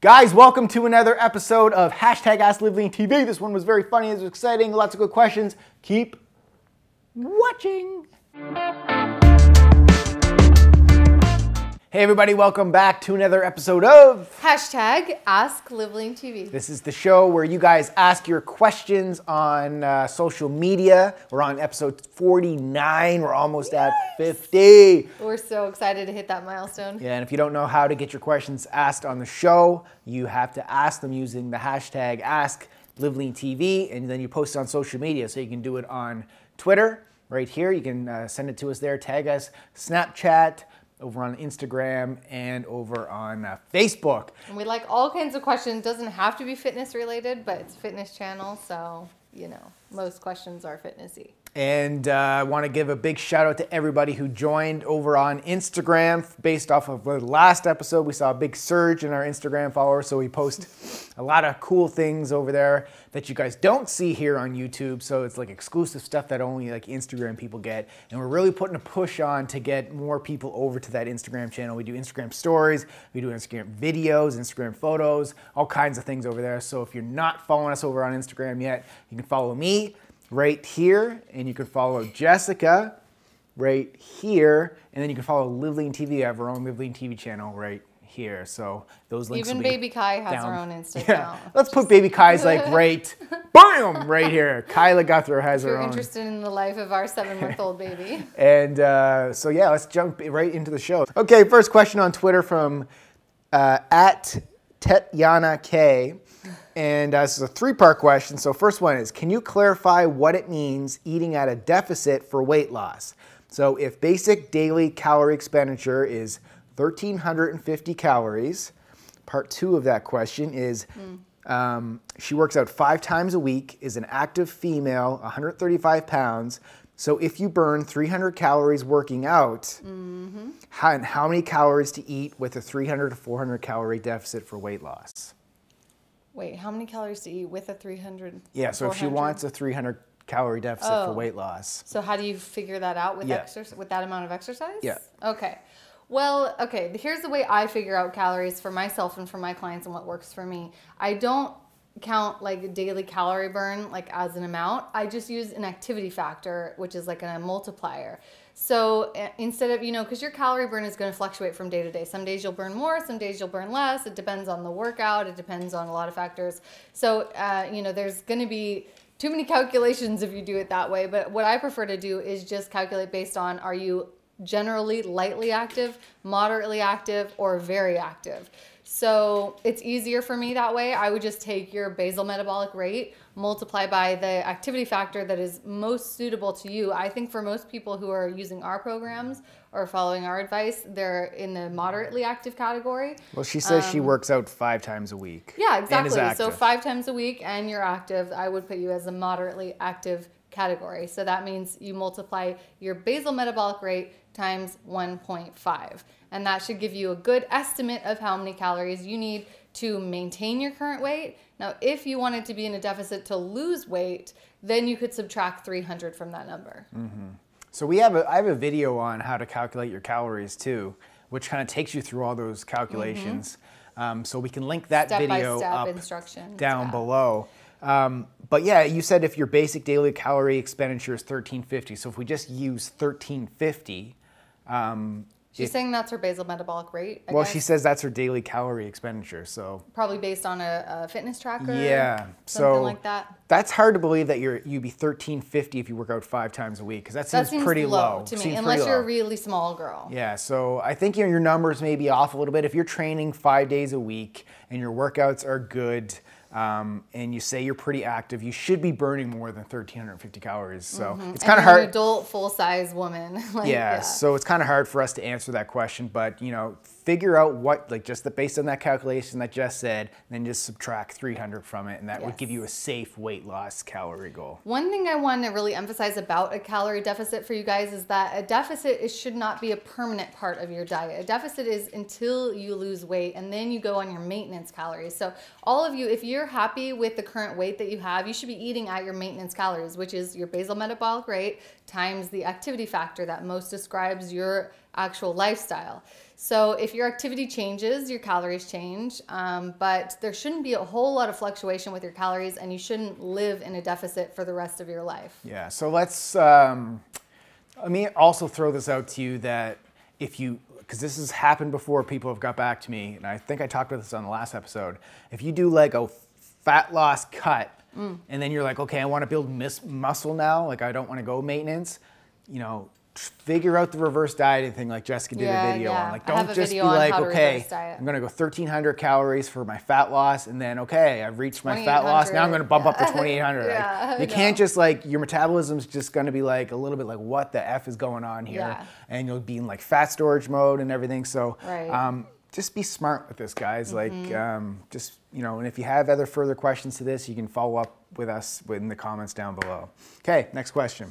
Guys, welcome to another episode of hashtag TV. This one was very funny, it was exciting, lots of good questions. Keep watching. Hey everybody, welcome back to another episode of Hashtag Ask Live Lean TV. This is the show where you guys ask your questions on uh, social media. We're on episode 49. We're almost at 50. We're so excited to hit that milestone. Yeah, and if you don't know how to get your questions asked on the show, you have to ask them using the hashtag Ask Live Lean TV, and then you post it on social media. So you can do it on Twitter right here. You can uh, send it to us there, tag us, Snapchat over on Instagram and over on uh, Facebook. And we like all kinds of questions. Doesn't have to be fitness related, but it's fitness channel, so you know most questions are fitnessy. And uh, I want to give a big shout out to everybody who joined over on Instagram. Based off of the last episode, we saw a big surge in our Instagram followers. So we post a lot of cool things over there that you guys don't see here on YouTube. So it's like exclusive stuff that only like Instagram people get. And we're really putting a push on to get more people over to that Instagram channel. We do Instagram stories, we do Instagram videos, Instagram photos, all kinds of things over there. So if you're not following us over on Instagram yet, you can follow me right here, and you can follow Jessica right here, and then you can follow Live Lean TV. I have our own Live Lean TV channel right here. So those links. Even Baby Kai has down. her own Instagram. Yeah. Let's put Baby Kai's like right, boom, right here. Kyla Gouthro has if her you're own. interested in the life of our seven-month-old baby. And uh, so yeah, let's jump right into the show. Okay, first question on Twitter from uh, at Tetyana K. And uh, this is a three part question. So, first one is Can you clarify what it means eating at a deficit for weight loss? So, if basic daily calorie expenditure is 1,350 calories, part two of that question is um, she works out five times a week, is an active female, 135 pounds. So, if you burn 300 calories working out, how, and how many calories to eat with a 300 to 400 calorie deficit for weight loss? Wait, how many calories to eat with a 300? Yeah, so if she wants a 300 calorie deficit Oh. for weight loss. So how do you figure that out with Yeah. exercise with that amount of exercise? Yeah. Okay. Well, okay, here's the way I figure out calories for myself and for my clients and what works for me. I don't count like daily calorie burn like as an amount. I just use an activity factor, which is like a multiplier. So uh, instead of, you know, because your calorie burn is going to fluctuate from day to day. Some days you'll burn more, some days you'll burn less. It depends on the workout, it depends on a lot of factors. So, uh, you know, there's going to be too many calculations if you do it that way. But what I prefer to do is just calculate based on are you generally lightly active, moderately active, or very active. So it's easier for me that way. I would just take your basal metabolic rate, multiply by the activity factor that is most suitable to you. I think for most people who are using our programs or following our advice, they're in the moderately active category. Well, she says she works out five times a week. Um, Yeah, exactly. So five times a week and you're active, I would put you as a moderately active category. So that means you multiply your basal metabolic rate times 1.5. And that should give you a good estimate of how many calories you need to maintain your current weight. Now, if you wanted to be in a deficit to lose weight, then you could subtract 300 from that number. So we have a I have a video on how to calculate your calories too, which kind of takes you through all those calculations. Um, so we can link that Step video up instructions, down yeah. below. Um, but yeah, you said if your basic daily calorie expenditure is 1350. So if we just use 1350, um, She's saying that's her basal metabolic rate. I well, guess. she says that's her daily calorie expenditure. So probably based on a, a fitness tracker. Yeah, something so like that. That's hard to believe that you're you'd be 1350 if you work out five times a week because that That seems, pretty low, low. to me, unless you're a really small girl. Yeah, so I think your your numbers may be off a little bit. If you're training five days a week and your workouts are good, um, and you say you're pretty active, you should be burning more than 1,350 calories. So it's kind of hard. An adult, full size woman. like, yeah, so it's kind of hard for us to answer that question, but you know, figure out what like just the based on that calculation that Jess said, then just subtract 300 from it, and that would give you a safe weight loss calorie goal. One thing I want to really emphasize about a calorie deficit for you guys is that a deficit is, should not be a permanent part of your diet. A deficit is until you lose weight and then you go on your maintenance calories. So, all of you, if you're happy with the current weight that you have, you should be eating at your maintenance calories, which is your basal metabolic rate times the activity factor that most describes your actual lifestyle. So if your activity changes, your calories change, um, but there shouldn't be a whole lot of fluctuation with your calories, and you shouldn't live in a deficit for the rest of your life. Yeah. So let's um, let me also throw this out to you that if you because this has happened before, people have got back to me, and I think I talked about this on the last episode. If you do like a fat loss cut, Mm. and then you're like, okay, I want to build mis- muscle now, like I don't want to go maintenance, you know, figure out the reverse dieting thing like Jessica did Yeah, a video yeah. on. Like don't just be like, okay. I'm gonna go 1,300 calories for my fat loss, and then okay, I've reached my fat loss. Now I'm gonna bump up to 2,800. Like, Yeah, you can't just like your metabolism's just gonna be like a little bit like what the f is going on here, Yeah. and you'll be in like fat storage mode and everything. So Right. um, just be smart with this, guys. Like Mm-hmm. um, just you know, and if you have other further questions to this, you can follow up with us in the comments down below. Okay, next question.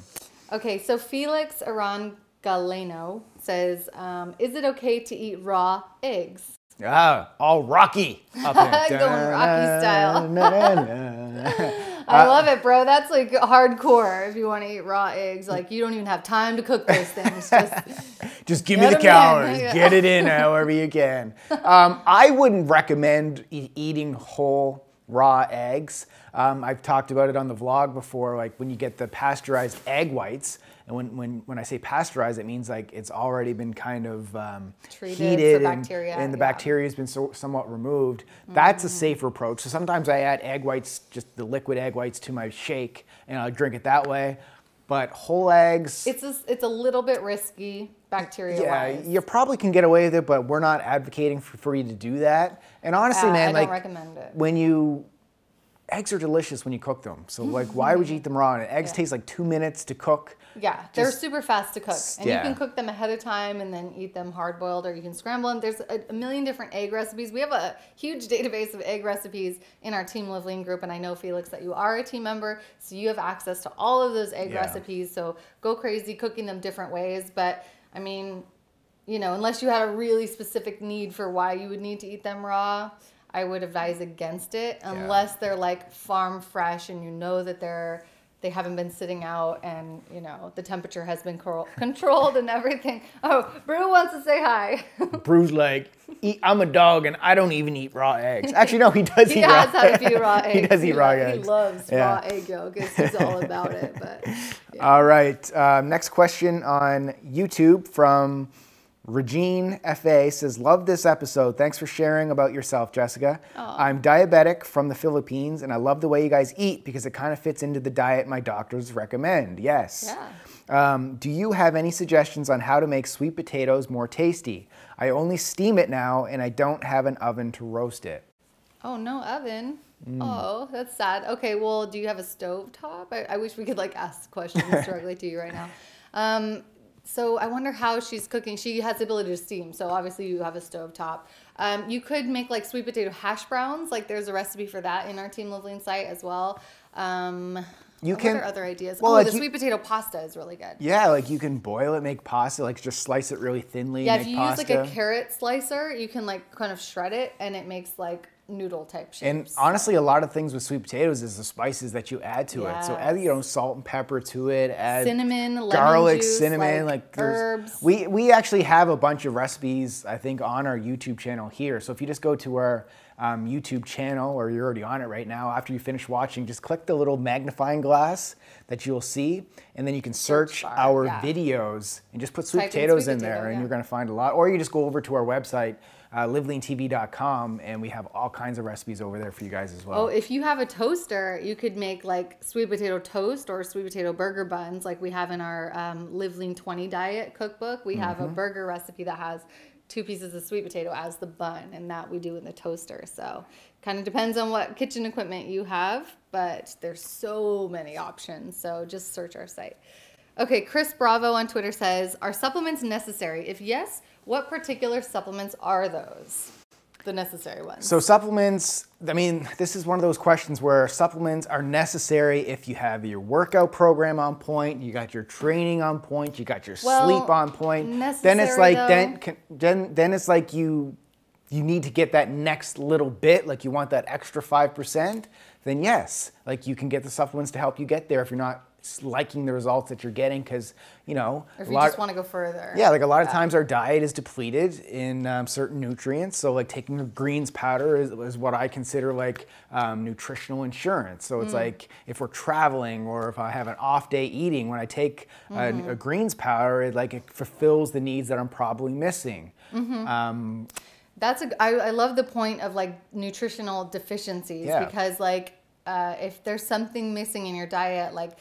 Okay, so Felix Aran Galeno says, um, "Is it okay to eat raw eggs?" Ah, all rocky up. Going Rocky style. style. I love it, bro. That's like hardcore. If you want to eat raw eggs, like you don't even have time to cook those things. Just Just give me the the 'em calories. Get it in however you can. Um, I wouldn't recommend e- eating whole raw eggs. Um, I've talked about it on the vlog before, like when you get the pasteurized egg whites. And when, when, when I say pasteurized, it means like it's already been kind of um, Treated heated and, bacteria, and the yeah. bacteria has been so, somewhat removed. That's Mm. a safer approach. So sometimes I add egg whites, just the liquid egg whites, to my shake, and I drink it that way. But whole eggs, it's a, it's a little bit risky bacteria yeah, you probably can get away with it, but we're not advocating for, for you to do that. And honestly, Uh, man, I like recommend it. when you eggs are delicious when you cook them. So like, why would you eat them raw? And eggs Yeah. taste like two minutes to cook. Yeah, they're Just- super fast to cook, and yeah. you can cook them ahead of time and then eat them hard boiled, or you can scramble them. There's a, a million different egg recipes. We have a huge database of egg recipes in our Team Live Lean group, and I know Felix that you are a team member, so you have access to all of those egg Yeah. recipes. So go crazy cooking them different ways. But I mean, you know, unless you had a really specific need for why you would need to eat them raw, I would advise against it unless they're like farm fresh and you know that they're they haven't been sitting out and you know the temperature has been cor- controlled and everything. Oh, Brew wants to say hi. brew's like, I'm a dog and I don't even eat raw eggs. Actually, no, he does he eat raw has had a few raw eggs. he does eat raw lo- eggs. He loves Yeah. raw egg yolk. He's all about it. But All right. Um, next question on YouTube from Regine FA says, Love this episode. Thanks for sharing about yourself, Jessica. I'm diabetic from the Philippines, and I love the way you guys eat because it kind of fits into the diet my doctors recommend. Yes. Yeah. Um, do you have any suggestions on how to make sweet potatoes more tasty? I only steam it now, and I don't have an oven to roast it. Oh no, oven. Mm. Oh, that's sad. Okay, well, do you have a stove top? I, I wish we could like ask questions directly to you right now. Um, so I wonder how she's cooking. She has the ability to steam, so obviously you have a stove top. Um, you could make like sweet potato hash browns. Like there's a recipe for that in our Team Live Lean site as well. Um, You what can- are other ideas? well, oh, like the you- sweet potato pasta is really good. Yeah, like you can boil it, make pasta, like just slice it really thinly. Yeah, make if you pasta. use like a carrot slicer, you can like kind of shred it, and it makes like noodle type shapes. And honestly, a lot of things with sweet potatoes is the spices that you add to it. So add you know salt and pepper to it. Add Cinnamon, garlic, juice, cinnamon, like, like herbs. We we actually have a bunch of recipes I think on our YouTube channel here. So if you just go to our um, YouTube channel, or you're already on it right now, after you finish watching, just click the little magnifying glass that you'll see, and then you can search, bar, our yeah. videos and just put sweet Type in potatoes sweet in potato, there, and you're gonna find a lot. Or you just go over to our website. Uh, liveleantv.com and we have all kinds of recipes over there for you guys as well. Oh, if you have a toaster, you could make like sweet potato toast or sweet potato burger buns, like we have in our um, Live Lean 20 diet cookbook. We have Mm-hmm. a burger recipe that has two pieces of sweet potato as the bun, and that we do in the toaster. So, kind of depends on what kitchen equipment you have, but there's so many options. So, just search our site. Okay, Chris Bravo on Twitter says, Are supplements necessary? If yes, what particular supplements are those? The necessary ones. So supplements, I mean, this is one of those questions where supplements are necessary if you have your workout program on point, you got your training on point, you got your Well, sleep on point. Then it's like though. then can- then then it's like you you need to get that next little bit, like you want that extra 5%, then yes, like you can get the supplements to help you get there if you're not liking the results that you're getting because you know Or if you just want to go further. yeah, like a lot of times our diet is depleted in um, certain nutrients. So like taking a greens powder is, is what I consider like um, nutritional insurance. So Mm. it's like if we're traveling or if I have an off day eating, when I take Mm-hmm. a, a greens powder, it like it fulfills the needs that I'm probably missing. Mm-hmm. Um, That's a. I, I love the point of like nutritional deficiencies Yeah. because like uh, if there's something missing in your diet, like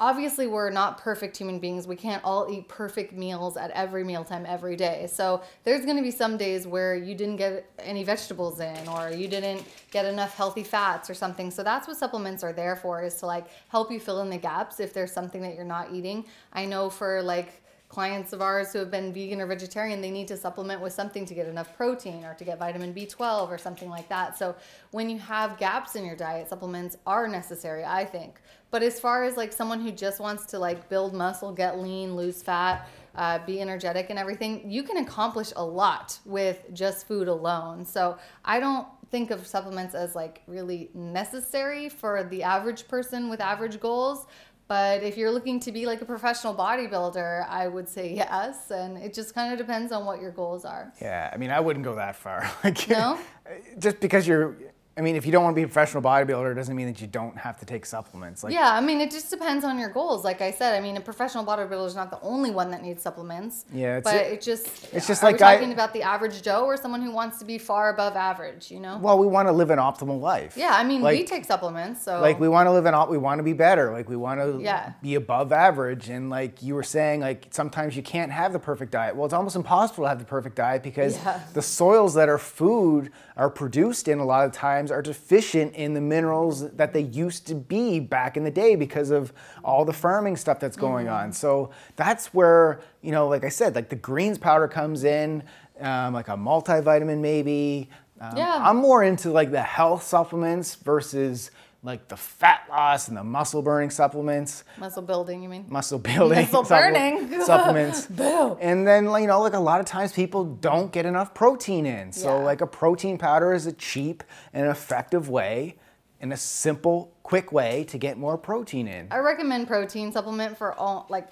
obviously we're not perfect human beings. We can't all eat perfect meals at every mealtime every day. So there's going to be some days where you didn't get any vegetables in or you didn't get enough healthy fats or something. So that's what supplements are there for is to like help you fill in the gaps if there's something that you're not eating. I know for like clients of ours who have been vegan or vegetarian, they need to supplement with something to get enough protein or to get vitamin B12 or something like that. So when you have gaps in your diet, supplements are necessary, I think. But as far as like someone who just wants to like build muscle, get lean, lose fat, uh, be energetic and everything, you can accomplish a lot with just food alone. So I don't think of supplements as like really necessary for the average person with average goals. But if you're looking to be like a professional bodybuilder, I would say yes. And it just kind of depends on what your goals are. yeah, I mean, I wouldn't go that far. like, No? just because you're, I mean, if you don't want to be a professional bodybuilder, it doesn't mean that you don't have to take supplements. Like, Yeah, I mean, it just depends on your goals. Like I said, I mean, a professional bodybuilder is not the only one that needs supplements. Yeah, it's- but it just it's just are like I- talking about the average Joe or someone who wants to be far above average. You know? well, we want to live an optimal life. Yeah, I mean, we take supplements, so like we want to live in we want to be better like we want to Yeah. be above average and like you were saying like sometimes you can't have the perfect diet well it's almost impossible to have the perfect diet because Yeah. the soils that our food are produced in a lot of times are deficient in the minerals that they used to be back in the day because of all the farming stuff that's going Mm-hmm. on so that's where you know like i said like the greens powder comes in um, like a multivitamin maybe um, Yeah. i'm more into like the health supplements versus like the fat loss and the muscle burning supplements, muscle building. You mean? muscle building Muscle burning. supplements. Boo. And then you know, like a lot of times people don't get enough protein in. So Yeah. like a protein powder is a cheap and effective way and a simple, quick way to get more protein in. I recommend protein supplement for all like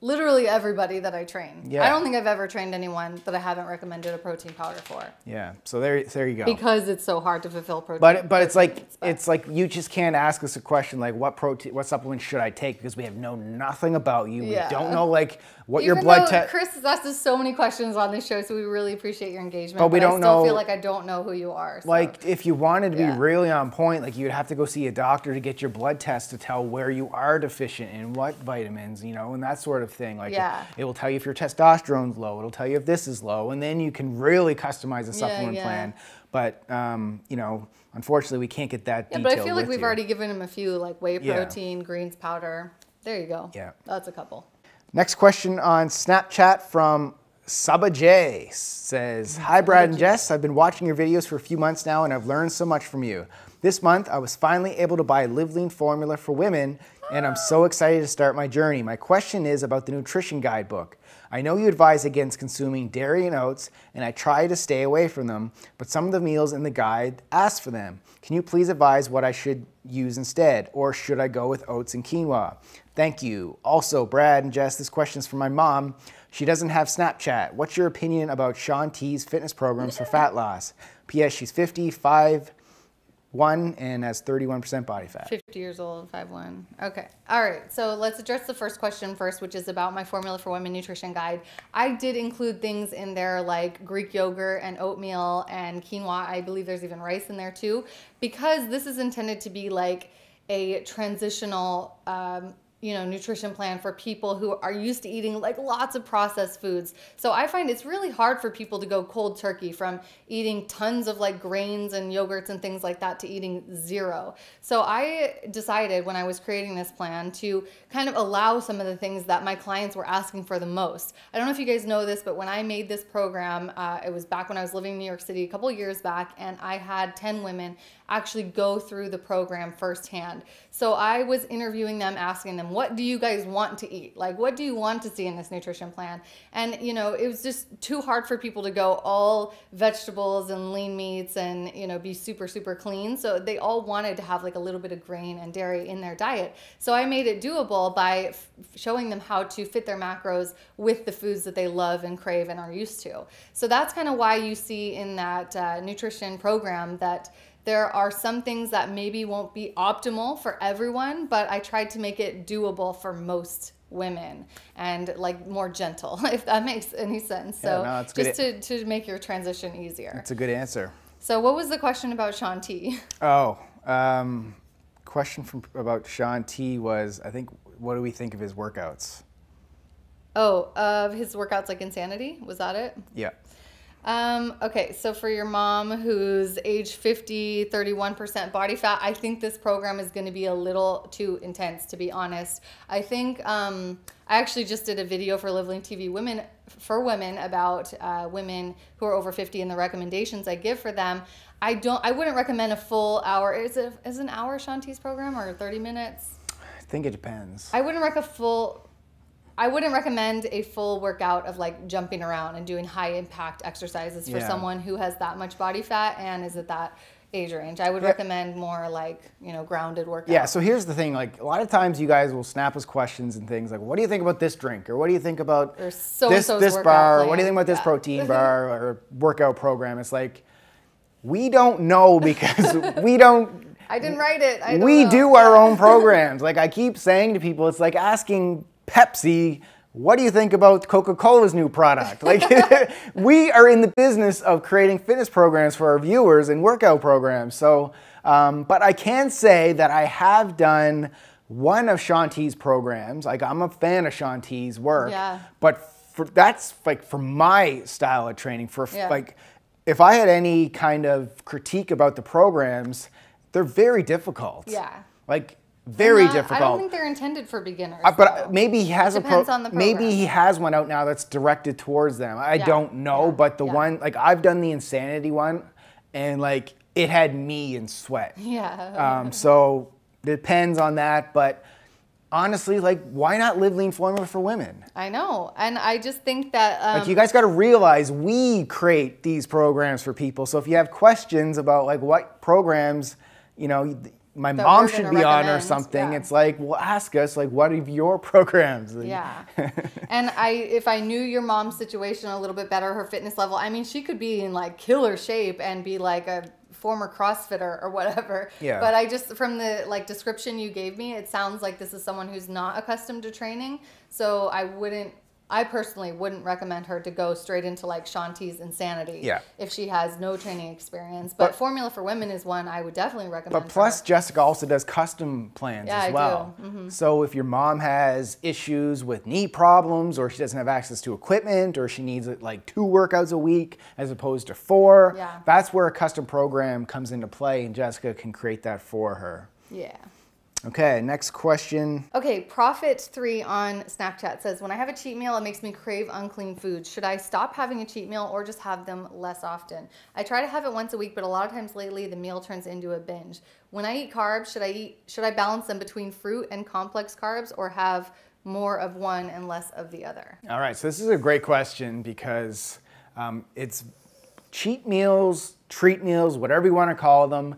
literally everybody that I train. Yeah. I don't think I've ever trained anyone that I haven't recommended a protein powder for Yeah. So there, there you go. because it's so hard to fulfill protein. But but it's like but- it's like you just can't ask us a question like what protein what supplement should I take because we have know nothing about you. Yeah. We don't know like what your Even blood though test. Chris has asked us so many questions on this show, so we really appreciate your engagement. But we I don't still know- feel like I don't know who you are. so- Like if you wanted to Yeah. be really on point, like you'd have to go see a doctor to get your blood test to tell where you are deficient in what vitamins, you know, and that sort of thing. Like Yeah. it, will tell you if your testosterone's low. It'll tell you if this is low, and then you can really customize a supplement yeah. plan. But um, you know, unfortunately, we can't get that. yeah, but I feel like we've you. already given him a few like whey Yeah. protein, greens powder. There you go. Yeah. that's a couple. Next question on Snapchat from Saba J says, Hi Brad and Jess, I've been watching your videos for a few months now and I've learned so much from you. This month I was finally able to buy Live Lean formula for women and I'm so excited to start my journey. My question is about the nutrition guidebook. I know you advise against consuming dairy and oats and I try to stay away from them, but some of the meals in the guide ask for them. Can you please advise what I should use instead or should I go with oats and quinoa? Thank you. Also, Brad and Jess, this question is from my mom. She doesn't have Snapchat. What's your opinion about Shaun T's fitness programs for fat loss? P.S. She's 55, 1, and has 31% body fat. 50 years old, 5'1. Okay. All right. So let's address the first question first, which is about my Formula for Women nutrition guide. I did include things in there like Greek yogurt and oatmeal and quinoa. I believe there's even rice in there too, because this is intended to be like a transitional. Um, you know, nutrition plan for people who are used to eating like lots of processed foods. So I find it's really hard for people to go cold turkey from eating tons of like grains and yogurts and things like that to eating zero. So I decided when I was creating this plan to kind of allow some of the things that my clients were asking for the most. I don't know if you guys know this, but when I made this program, uh, it was back when I was living in New York City a couple years back, and I had 10 women actually go through the program firsthand. So I was interviewing them, asking them, what do you guys want to eat? Like, what do you want to see in this nutrition plan? And, you know, it was just too hard for people to go all vegetables and lean meats and, you know, be super, super clean. So they all wanted to have like a little bit of grain and dairy in their diet. So I made it doable by showing them how to fit their macros with the foods that they love and crave and are used to. So that's kind of why you see in that uh, nutrition program that there are some things that maybe won't be optimal for everyone, but I tried to make it doable for most women and like more gentle, if that makes any sense. So no, it's good. just to, to make your transition easier. It's a good answer. So what was the question about Shaun T? Oh, um, question from about T was I think what do we think of his workouts? Oh, of his workouts like insanity? Was that it? Yeah. Um, okay, so for your mom who's age 50, 31% body fat, I think this program is going to be a little too intense, to be honest. I think um, I actually just did a video for Live Lean TV Women for women about uh, women who are over 50 and the recommendations I give for them. I don't. I wouldn't recommend a full hour. Is it is an hour Shaun T's program or 30 minutes? I think it depends. I wouldn't recommend a full. I wouldn't recommend a full workout of like jumping around and doing high impact exercises for Yeah. someone who has that much body fat and is at that age range. I would Yeah. recommend more like you know grounded workout. Yeah, so here's the thing. Like a lot of times, you guys will snap us questions and things like, "What do you think about this drink?" or "What do you think about this this bar?" or "What do you think about this Yeah. protein bar or workout program?" It's like we don't know because we don't. I didn't write it. We know. do our own programs. Like I keep saying to people, it's like asking Pepsi. What do you think about Coca-Cola's new product? Like we are in the business of creating fitness programs for our viewers and workout programs. So, um, but I can say that I have done one of Shaun T's programs. Like I'm a fan of Shaun T's work. Yeah. But for, that's like for my style of training. For Yeah. like, if I had any kind of critique about the programs, they're very difficult. Yeah. Like very Not- difficult. I don't think they're intended for beginners. Uh, but though. maybe he has a depends on the maybe he has one out now that's directed towards them. I Yeah, don't know, yeah, but the yeah. one like I've done the insanity one, and like it had me in sweat. yeah. Um, so depends on that, but honestly, like why not live lean formula for women? I know, and I just think that um, Like you guys got to realize we create these programs for people. So if you have questions about like what programs, you know, my That mom should be on or something, yeah. it's like, well, ask us like what are your programs? Yeah. and I if I knew your mom's situation a little bit better, her fitness level, I mean she could be in like killer shape and be like a former CrossFitter or whatever. Yeah. But I just from the like description you gave me, it sounds like this is someone who's not accustomed to training. So I wouldn't I personally wouldn't recommend her to go straight into like Shaun T's insanity Yeah. if she has no training experience. But, But- Formula for Women is one I would definitely recommend. But plus. Jessica also does custom plans Yeah, as I well. do. Mm-hmm. So if your mom has issues with knee problems, or she doesn't have access to equipment, or she needs like two workouts a week as opposed to four, Yeah. that's where a custom program comes into play, and Jessica can create that for her. yeah. Okay, next question. Okay, Profit3 on Snapchat says, When I have a cheat meal, it makes me crave unclean food. Should I stop having a cheat meal or just have them less often? I try to have it once a week, but a lot of times lately the meal turns into a binge. When I eat carbs, should I eat should I balance them between fruit and complex carbs or have more of one and less of the other? All right, so this is a great question because um, it's cheat meals, treat meals, whatever you want to call them.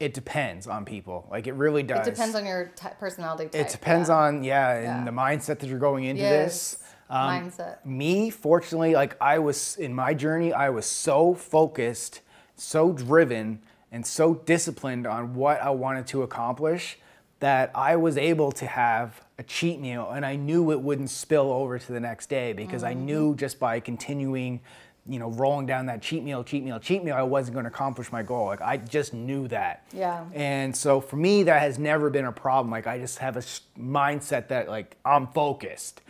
It depends on people. Like it really does. It depends on your t- personality type. It depends yeah. on yeah, and Yeah. the mindset that you're going into Yes, this. Um, mindset. Me, fortunately, like I was in my journey, I was so focused, so driven, and so disciplined on what I wanted to accomplish that I was able to have a cheat meal and I knew it wouldn't spill over to the next day because I Mm-hmm. knew just by continuing, you know, rolling down that cheat meal, cheat meal, cheat meal, I wasn't going to accomplish my goal. Like I just knew that. Yeah. And so for me, that has never been a problem. Like I just have a mindset that like I'm focused.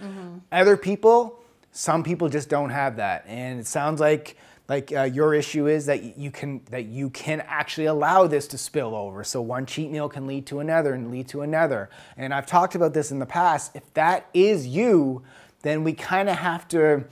Other people, some people just don't have that, and it sounds like like uh, your issue is that you can that you can actually allow this to spill over. So one cheat meal can lead to another and lead to another. And I've talked about this in the past. If that is you, then we kind of have to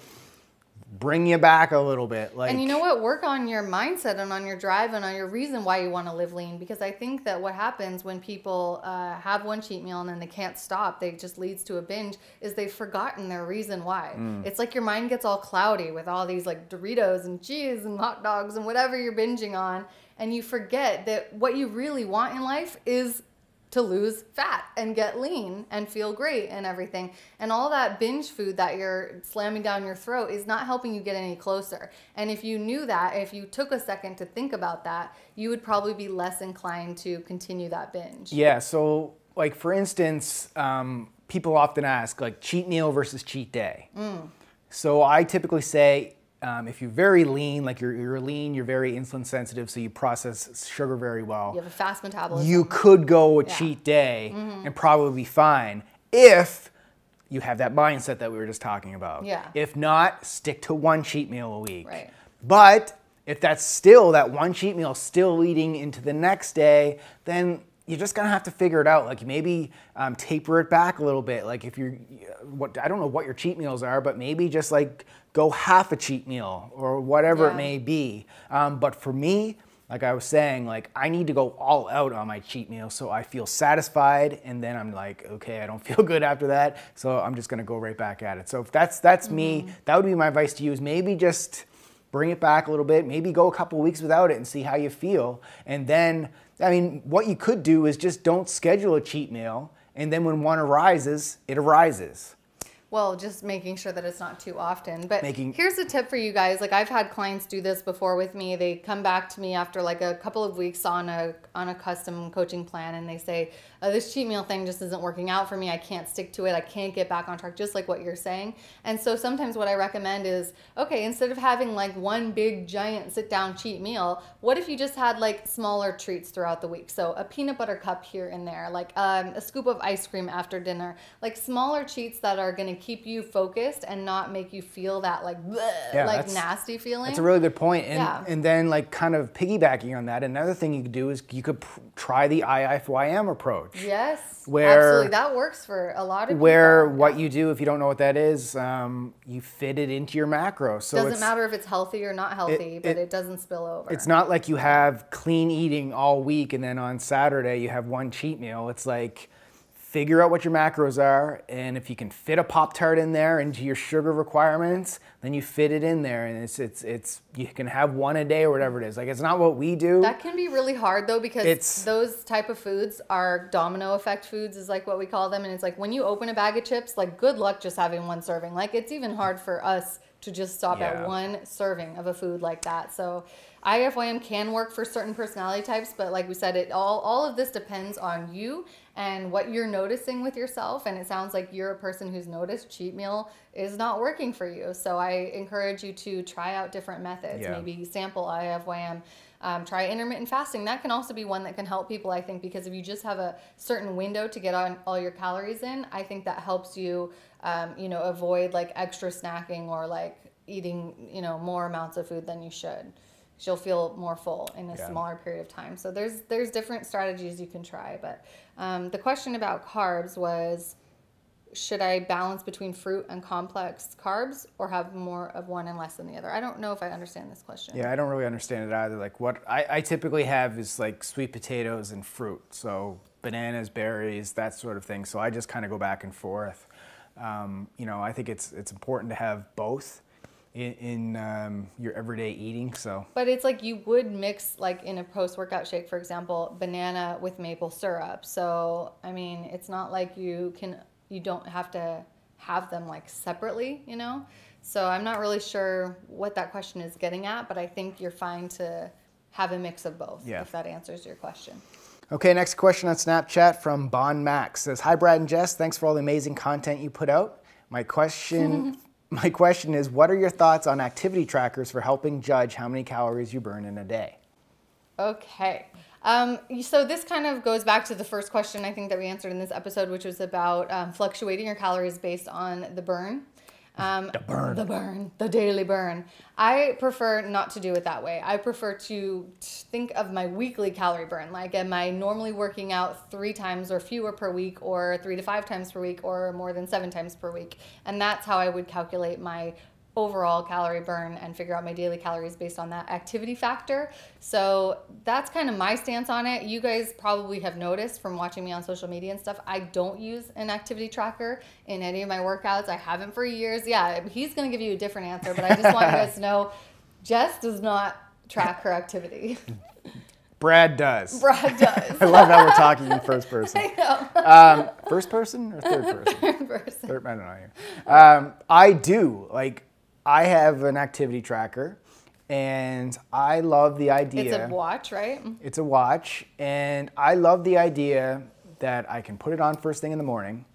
bring you back a little bit. Like, And you know what? Work on your mindset and on your drive and on your reason why you want to live lean. Because I think that what happens when people uh, have one cheat meal and then they can't stop, they just leads to a binge. Is they've forgotten their reason why. Mm. It's like your mind gets all cloudy with all these like Doritos and cheese and hot dogs and whatever you're binging on, and you forget that what you really want in life is to lose fat and get lean and feel great and everything. And all that binge food that you're slamming down your throat is not helping you get any closer. And if you knew that, if you took a second to think about that, you would probably be less inclined to continue that binge. Yeah. So, like for instance, um, people often ask like cheat meal versus cheat day. So I typically say. Um, if you're very lean, like you're, you're lean, you're very insulin sensitive, so you process sugar very well. You have a fast metabolism. you could go a Yeah. cheat day and probably be fine if you have that mindset that we were just talking about. Yeah. If not, stick to one cheat meal a week. Right. But if that's still that one cheat meal still leading into the next day, then you're just gonna have to figure it out. Like maybe um, taper it back a little bit. Like if you're, what I don't know what your cheat meals are, but maybe just like go half a cheat meal or whatever it may be. Um, but for me, like I was saying, like I need to go all out on my cheat meal so I feel satisfied, and then I'm like, okay, I don't feel good after that, so I'm just gonna go right back at it. So if that's that's me, that would be my advice to you is maybe just bring it back a little bit, maybe go a couple weeks without it and see how you feel, and then I mean, what you could do is just don't schedule a cheat meal, and then when one arises, it arises. Well, just making sure that it's not too often. But Making- here's a tip for you guys. Like I've had clients do this before with me. They come back to me after like a couple of weeks on a on a custom coaching plan, and they say, uh, "This cheat meal thing just isn't working out for me. I can't stick to it. I can't get back on track." Just like what you're saying. And so sometimes what I recommend is, okay, instead of having like one big giant sit down cheat meal, what if you just had like smaller treats throughout the week? So a peanut butter cup here and there, like um, a scoop of ice cream after dinner, like smaller cheats that are going to keep you focused and not make you feel that like bleh, Yeah, like nasty feeling. That's a really good point. And, Yeah. and then, like, kind of piggybacking on that, another thing you could do is you could pr- try the IFYM approach. yes, Where- absolutely that works for a lot of people. Where what you do, if you don't know what that is, um, you fit it into your macro. So doesn't matter if it's healthy or not healthy, but it- it doesn't spill over. It's not like you have clean eating all week and then on Saturday you have one cheat meal. It's like figure out what your macros are and if you can fit a pop tart in there into your sugar requirements, then you fit it in there and it's it's it's you can have one a day or whatever it is. Like it's not what we do. That can be really hard though because It's- those type of foods are domino effect foods is like what we call them and it's like when you open a bag of chips like good luck just having one serving. Like it's even hard for us to just stop Yeah. at one serving of a food like that. So IFYM can work for certain personality types, but like we said it all all of this depends on you and what you're noticing with yourself and it sounds like you're a person who's noticed cheat meal is not working for you. So I encourage you to try out different methods. Yeah. Maybe sample IFYM um, try intermittent fasting. That can also be one that can help people, I think, because if you just have a certain window to get on all your calories in, I think that helps you, um, you know, avoid like extra snacking or like eating, you know, more amounts of food than you should. You'll feel more full in a Yeah. smaller period of time. So there's there's different strategies you can try. But um, the question about carbs was, should I balance between fruit and complex carbs, or have more of one and less than the other? I don't know if I understand this question. yeah, I don't really understand it either. Like what I, I typically have is like sweet potatoes and fruit. So bananas, berries, that sort of thing. So I just kind of go back and forth. Um, you know, I think it's it's important to have both in, in um, your everyday eating. So But it's like you would mix like in a post-workout shake, for example, banana with maple syrup. So I mean, it's not like you can you don't have to have them like separately, you know. So I'm not really sure what that question is getting at, but I think you're fine to have a mix of both. Yeah. If that answers your question. Okay, next question on Snapchat from Bon Max says, "Hi Brad and Jess, thanks for all the amazing content you put out. My question, my question is, what are your thoughts on activity trackers for helping judge how many calories you burn in a day?" Okay. Um, so this kind of goes back to the first question I think that we answered in this episode, which was about um, fluctuating your calories based on the burn. Um, the burn. The burn. The daily burn. I prefer not to do it that way. I prefer to think of my weekly calorie burn. Like, am I normally working out three times or fewer per week, or three to five times per week, or more than seven times per week? And that's how I would calculate my overall calorie burn and figure out my daily calories based on that activity factor. So that's kind of my stance on it. You guys probably have noticed from watching me on social media and stuff, I don't use an activity tracker in any of my workouts. I haven't for years. Yeah, he's going to give you a different answer, but I just want you guys to know Jess does not track her activity. Brad does. Brad does. I love how we're talking in first person. I know. Um, first person or third person? Third person. Third, I don't know. Um, I do. Like, I have an activity tracker, and I love the idea. It's a watch, right? It's a watch, and I love the idea that I can put it on first thing in the morning,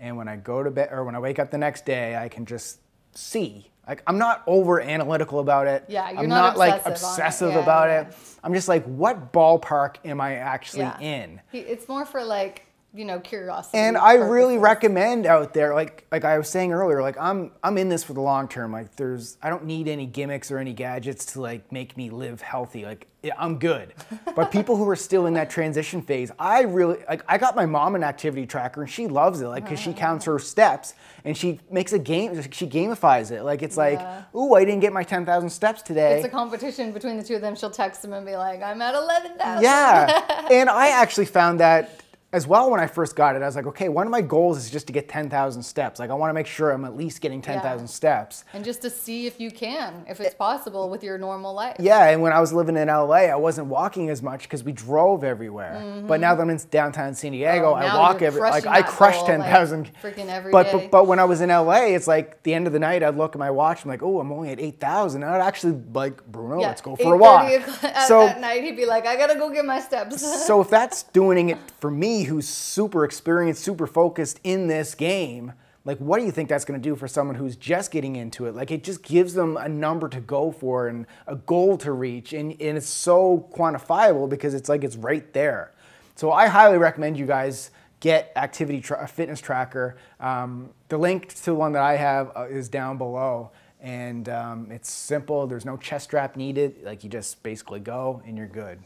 and when I go to bed or when I wake up the next day, I can just see. Like I'm not over analytical about it. Yeah, you're I'm not not, like obsessive it. Yeah, about yeah. it. I'm just like, what ballpark am I actually Yeah. in? It's more for like, you know, curiosity. And I really recommend out there, like like I was saying earlier, like I'm I'm in this for the long term. Like there's I don't need any gimmicks or any gadgets to like make me live healthy. Like I'm good. But people who are still in that transition phase, I really like I got my mom an activity tracker and she loves it, like because she oh. counts her steps and she makes a game. She gamifies it. Like it's like, Yeah. ooh, I didn't get my 10,000 steps today. It's a competition between the two of them. She'll text him and be like, I'm at 11,000. Yeah. and I actually found that as well when I first got it. I was like, okay, one of my goals is just to get 10,000 steps. Like, I want to make sure I'm at least getting 10,000 steps. And just to see if you can, if it's possible with your normal life. Yeah, and when I was living in LA, I wasn't walking as much because we drove everywhere. Mm-hmm. But now that I'm in downtown San Diego, Oh, I walk every like I crush 10,000. like, freaking every but, day. but but when I was in LA, it's like the end of the night. I'd look at my watch. I'm like, oh, I'm only at 8,000. I'd actually like Bruno. Yeah, let's go for a walk. At, so at night, he'd be like, I gotta go get my steps. so if that's doing it for me who's super experienced super focused in this game like what do you think that's going to do for someone who's just getting into it? Like it just gives them a number to go for and a goal to reach and, and it's so quantifiable because it's like it's right there. So i highly recommend you guys get activity tra- a fitness tracker. Um, the link to the one that i have uh, is down below and um, it's simple. There's no chest strap needed. Like you just basically go and you're good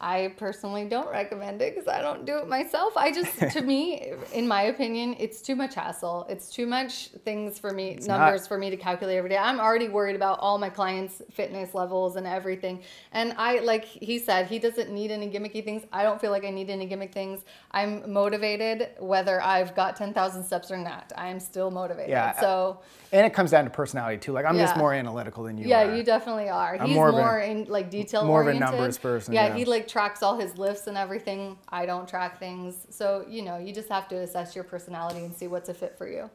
I personally don't recommend it because I don't do it myself. I just, to me, in my opinion, it's too much hassle. It's too much things for me, numbers not. for me to calculate every day. I'm already worried about all my clients' fitness levels and everything. And I, like he said, he doesn't need any gimmicky things. I don't feel like I need any gimmick things. I'm motivated whether I've got 10,000 steps or not. I am still motivated. Yeah, So, And it comes down to personality too. Like I'm just more analytical than you are. yeah, are. you definitely are. He's more more, a- in like detail more of a numbers person, Yeah, yeah. he like tracks all his lifts and everything. I don't track things. So, you know, you just have to assess your personality and see what's a fit for you.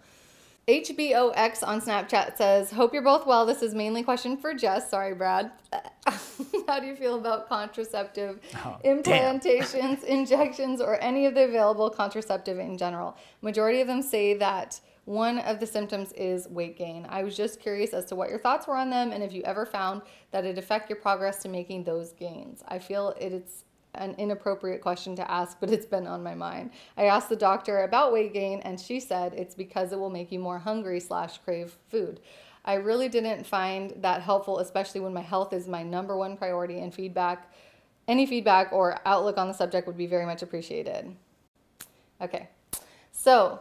HBOX on Snapchat says, Hope you're both well. This is mainly a question for Jess. Sorry, Brad. How do you feel about contraceptive Oh, implantations, injections, or any of the available contraceptive in general? Majority of them say that one of the symptoms is weight gain. I was just curious as to what your thoughts were on them and if you ever found that it affect your progress to making those gains. I feel it's an inappropriate question to ask, but it's been on my mind. I asked the doctor about weight gain, and she said it's because it will make you more hungry slash crave food. I really didn't find that helpful, especially when my health is my number one priority and feedback. Any feedback or outlook on the subject would be very much appreciated. Okay, so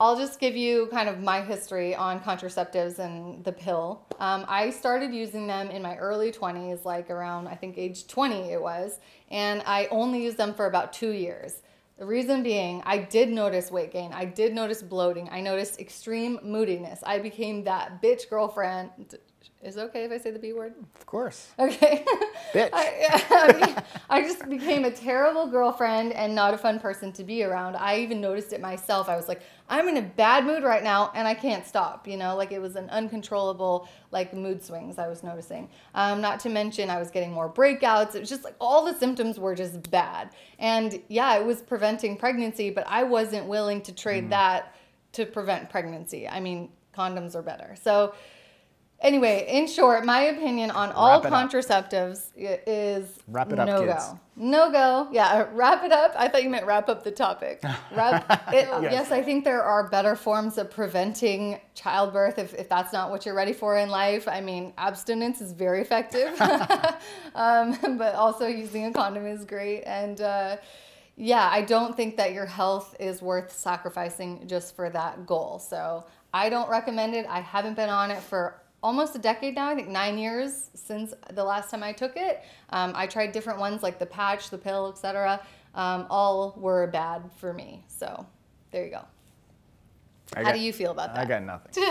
I'll just give you kind of my history on contraceptives and the pill. Um, I started using them in my early 20s, like around, I think, age 20 it was, and I only used them for about two years. The reason being, I did notice weight gain. I did notice bloating. I noticed extreme moodiness. I became that bitch girlfriend. Is it okay if I say the B word? Of course. Okay. Bitch. I, I, mean, I just became a terrible girlfriend and not a fun person to be around. I even noticed it myself. I was like, I'm in a bad mood right now and I can't stop. You know, like it was an uncontrollable like mood swings I was noticing. Um, not to mention I was getting more breakouts. It was just like all the symptoms were just bad. And yeah, it was preventing pregnancy, but I wasn't willing to trade Mm. that to prevent pregnancy. I mean, condoms are better. So Anyway, in short, my opinion on all up. contraceptives i- is Wrap it up, no kids. go. No go. Yeah, wrap it up. I thought you meant wrap up the topic. Wrap it, Yes. yes. I think there are better forms of preventing childbirth if, if that's not what you're ready for in life. I mean, abstinence is very effective, um, but also using a condom is great. And uh, yeah, I don't think that your health is worth sacrificing just for that goal. So I don't recommend it. I haven't been on it for almost a decade now. I think nine years since the last time I took it. Um, I tried different ones like the patch, the pill, etc. Um, all were bad for me. So there you go. I How got- do you feel about that? I got nothing.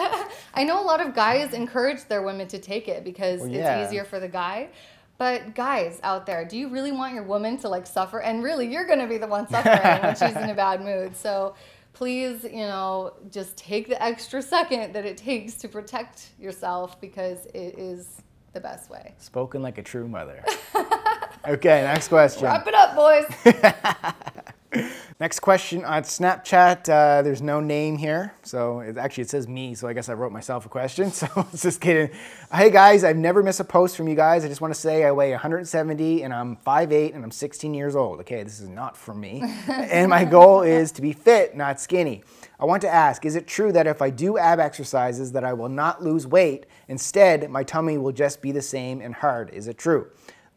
I know a lot of guys encourage their women to take it because Well, yeah. it's easier for the guy. But guys out there, do you really want your woman to like suffer? And really, you're going to be the one suffering when she's in a bad mood. So please, you know, just take the extra second that it takes to protect yourself because it is the best way. Spoken like a true mother. okay, next question. Wrap it up, boys. Next question on Snapchat. Uh, there's no name here, so it, actually it says me. So I guess I wrote myself a question. So it's just kidding. Hey guys, I've never missed a post from you guys. I just want to say I weigh 170 and I'm 5'8 and I'm 16 years old. Okay, this is not for me. and my goal is to be fit, not skinny. I want to ask: Is it true that if I do ab exercises, that I will not lose weight? Instead, my tummy will just be the same and hard. Is it true?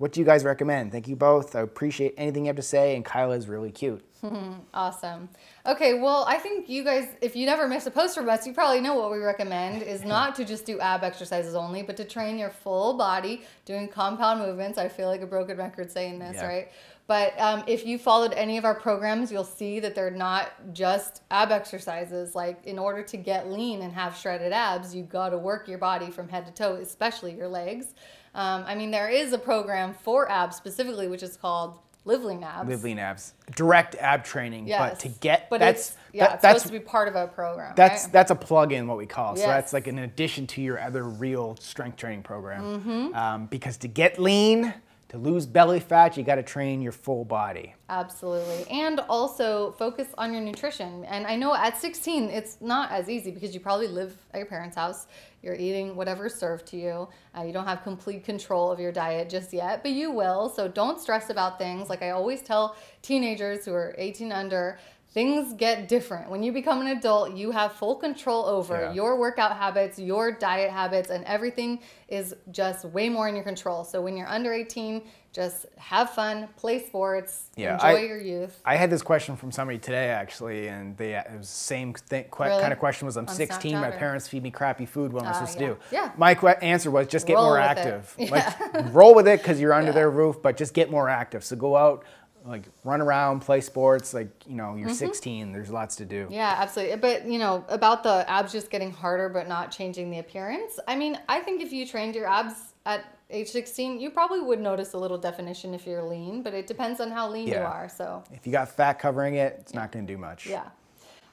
What do you guys recommend? Thank you both. I appreciate anything you have to say, and Kyla is really cute. Awesome. Okay, well, I think you guys, if you never miss a post from us, you probably know what we recommend is not to just do ab exercises only, but to train your full body doing compound movements. I feel like a broken record saying this, Yeah. right? But um, if you followed any of our programs, you'll see that they're not just ab exercises. Like, in order to get lean and have shredded abs, you got to work your body from head to toe, especially your legs. Um, I mean, there is a program for abs specifically, which is called Live Lean Abs. Live abs, direct ab training. Yes. But to get but that's it's, yeah, that- it's that's supposed to be part of a program. that's right? that's a plug-in what we call. So that's like an addition to your other real strength training program. Mm-hmm. Um, because to get lean, to lose belly fat, you got to train your full body. Absolutely. And also focus on your nutrition. And I know at 16, it's not as easy because you probably live at your parents' house. You're eating whatever's served to you. Uh, you don't have complete control of your diet just yet, but you will. So don't stress about things. Like I always tell teenagers who are 18 under, things get different. When you become an adult, you have full control over Yeah. your workout habits, your diet habits, and everything is just way more in your control. So when you're under 18, just have fun, play sports, Yeah, enjoy I- your youth. I had this question from somebody today actually, and they it was the same thing, Really? kind of question was I'm On 16, Snapchat my or- parents feed me crappy food. What am I Ah, supposed to do? Yeah. My answer was just get Roll more active. Yeah. Like roll with it because you're under their roof, but just get more active. So go out, like run around, play sports. Like you know, you're 16. There's lots to do. Mm-hmm. Yeah, absolutely. But you know, about the abs just getting harder but not changing the appearance. I mean, I think if you trained your abs at age 16, you probably would notice a little definition if you're lean, but it depends on how lean you are. So, If you got fat covering it, it's not going to do much. yeah.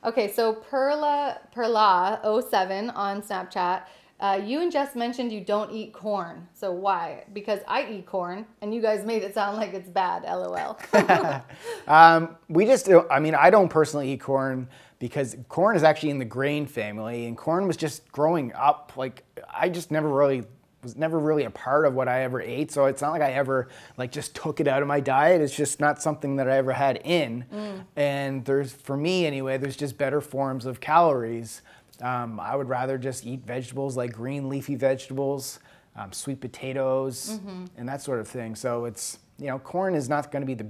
Okay, so Perla Perla07 on Snapchat. Uh, you and Jess mentioned you don't eat corn. So why? Because I eat corn, and you guys made it sound like it's bad. LOL. Um, we just, I mean, I don't personally eat corn because corn is actually in the grain family, and corn was just growing up. Like, I just never really was never really a part of what I ever ate. So it's not like I ever like just took it out of my diet. It's just not something that I ever had in. And there's, for me anyway, there's just better forms of calories. Um, I would rather just eat vegetables like green leafy vegetables, um, sweet potatoes, and that sort of thing. So it's, you know, corn is not going to be the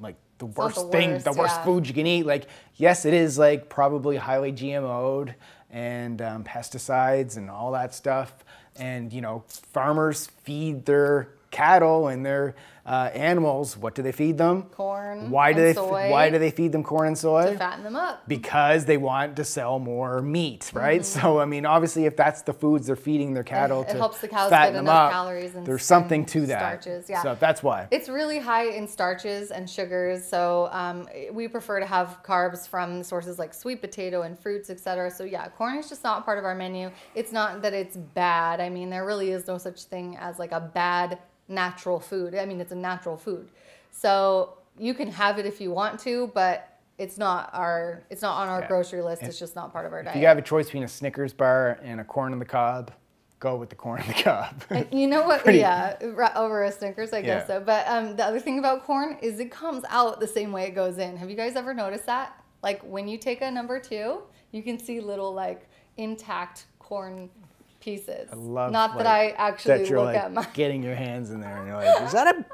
like the not worst the thing, worst, the worst yeah. food you can eat. Like, yes, it is like probably highly GMO'd and um, pesticides and all that stuff. And you know, farmers feed their cattle and their uh, animals. What do they feed them? Corn Why do and they? soy. Why do they feed them corn and soy? to fatten them up. because they want to sell more meat, right? Mm-hmm. So I mean, obviously, if that's the foods they're feeding their cattle it to helps the cows fatten get them enough up, calories and- there's something to that. starches, yeah. So that's why. It's really high in starches and sugars, so um, we prefer to have carbs from sources like sweet potato and fruits, etc. So yeah, corn is just not part of our menu. It's not that it's bad. I mean, there really is no such thing as like a bad natural food. I mean, it's a natural food, so you can have it if you want to, but it's not our it's not on our Yeah. grocery list. It's just not part of our If diet. If you have a choice between a Snickers bar and a corn on the cob, go with the corn on the cob. You know what? Pretty- Yeah, over a Snickers, I guess so. But um, the other thing about corn is it comes out the same way it goes in. Have you guys ever noticed that? Like when you take a number two, you can see little like intact corn pieces. I love Not like, that I actually that you're look like at my. getting your hands in there and you're like, is that a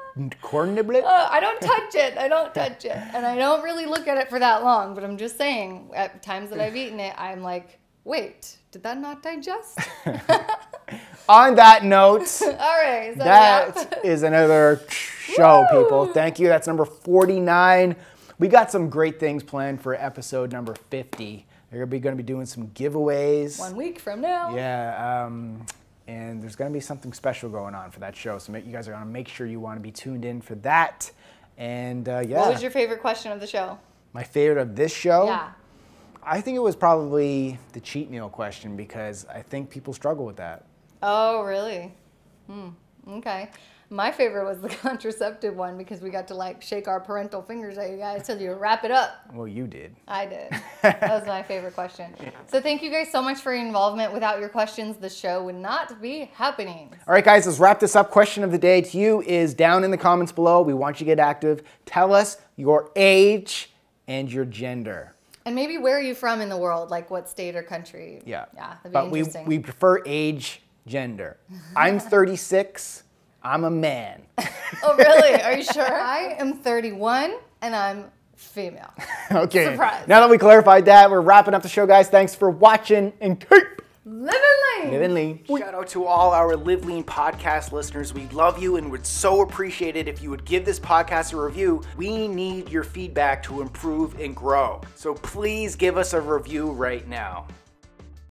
corn niblet? Uh, I don't touch it. I don't touch it, and I don't really look at it for that long. But I'm just saying, at times that I've eaten it, I'm like, Wait, did that not digest? On that note, all right, that, that is another show, people. Thank you. That's number 49. We got some great things planned for episode number 50. They're going to be doing some giveaways. One week from now. Yeah, um, and there's going to be something special going on for that show. So you guys are going to make sure you want to be tuned in for that. And uh, yeah, What was your favorite question of the show? my favorite of this show. Yeah. I think it was probably the cheat meal question because I think people struggle with that. Oh, really? Hmm. Okay. My favorite was the contraceptive one because we got to like shake our parental fingers at you guys till you wrap it up. Well, you did. I did. that was my favorite question. So thank you guys so much for your involvement. Without your questions, the show would not be happening. All right, guys, let's wrap this up. Question of the day to you is down in the comments below. We want you to get active. Tell us your age and your gender. And maybe where are you from in the world? Like what state or country? Yeah. Yeah, that'd be but we, we prefer age, gender. I'm 36. I'm a man. oh, really? Are you sure? I am 31 and I'm female. okay. Surprise. Now that we clarified that, we're wrapping up the show, guys. Thanks for watching and keep Living lean. living lean. Shout out to all our Live Lean podcast listeners. We love you and would so appreciate it if you would give this podcast a review. We need your feedback to improve and grow. So please give us a review right now.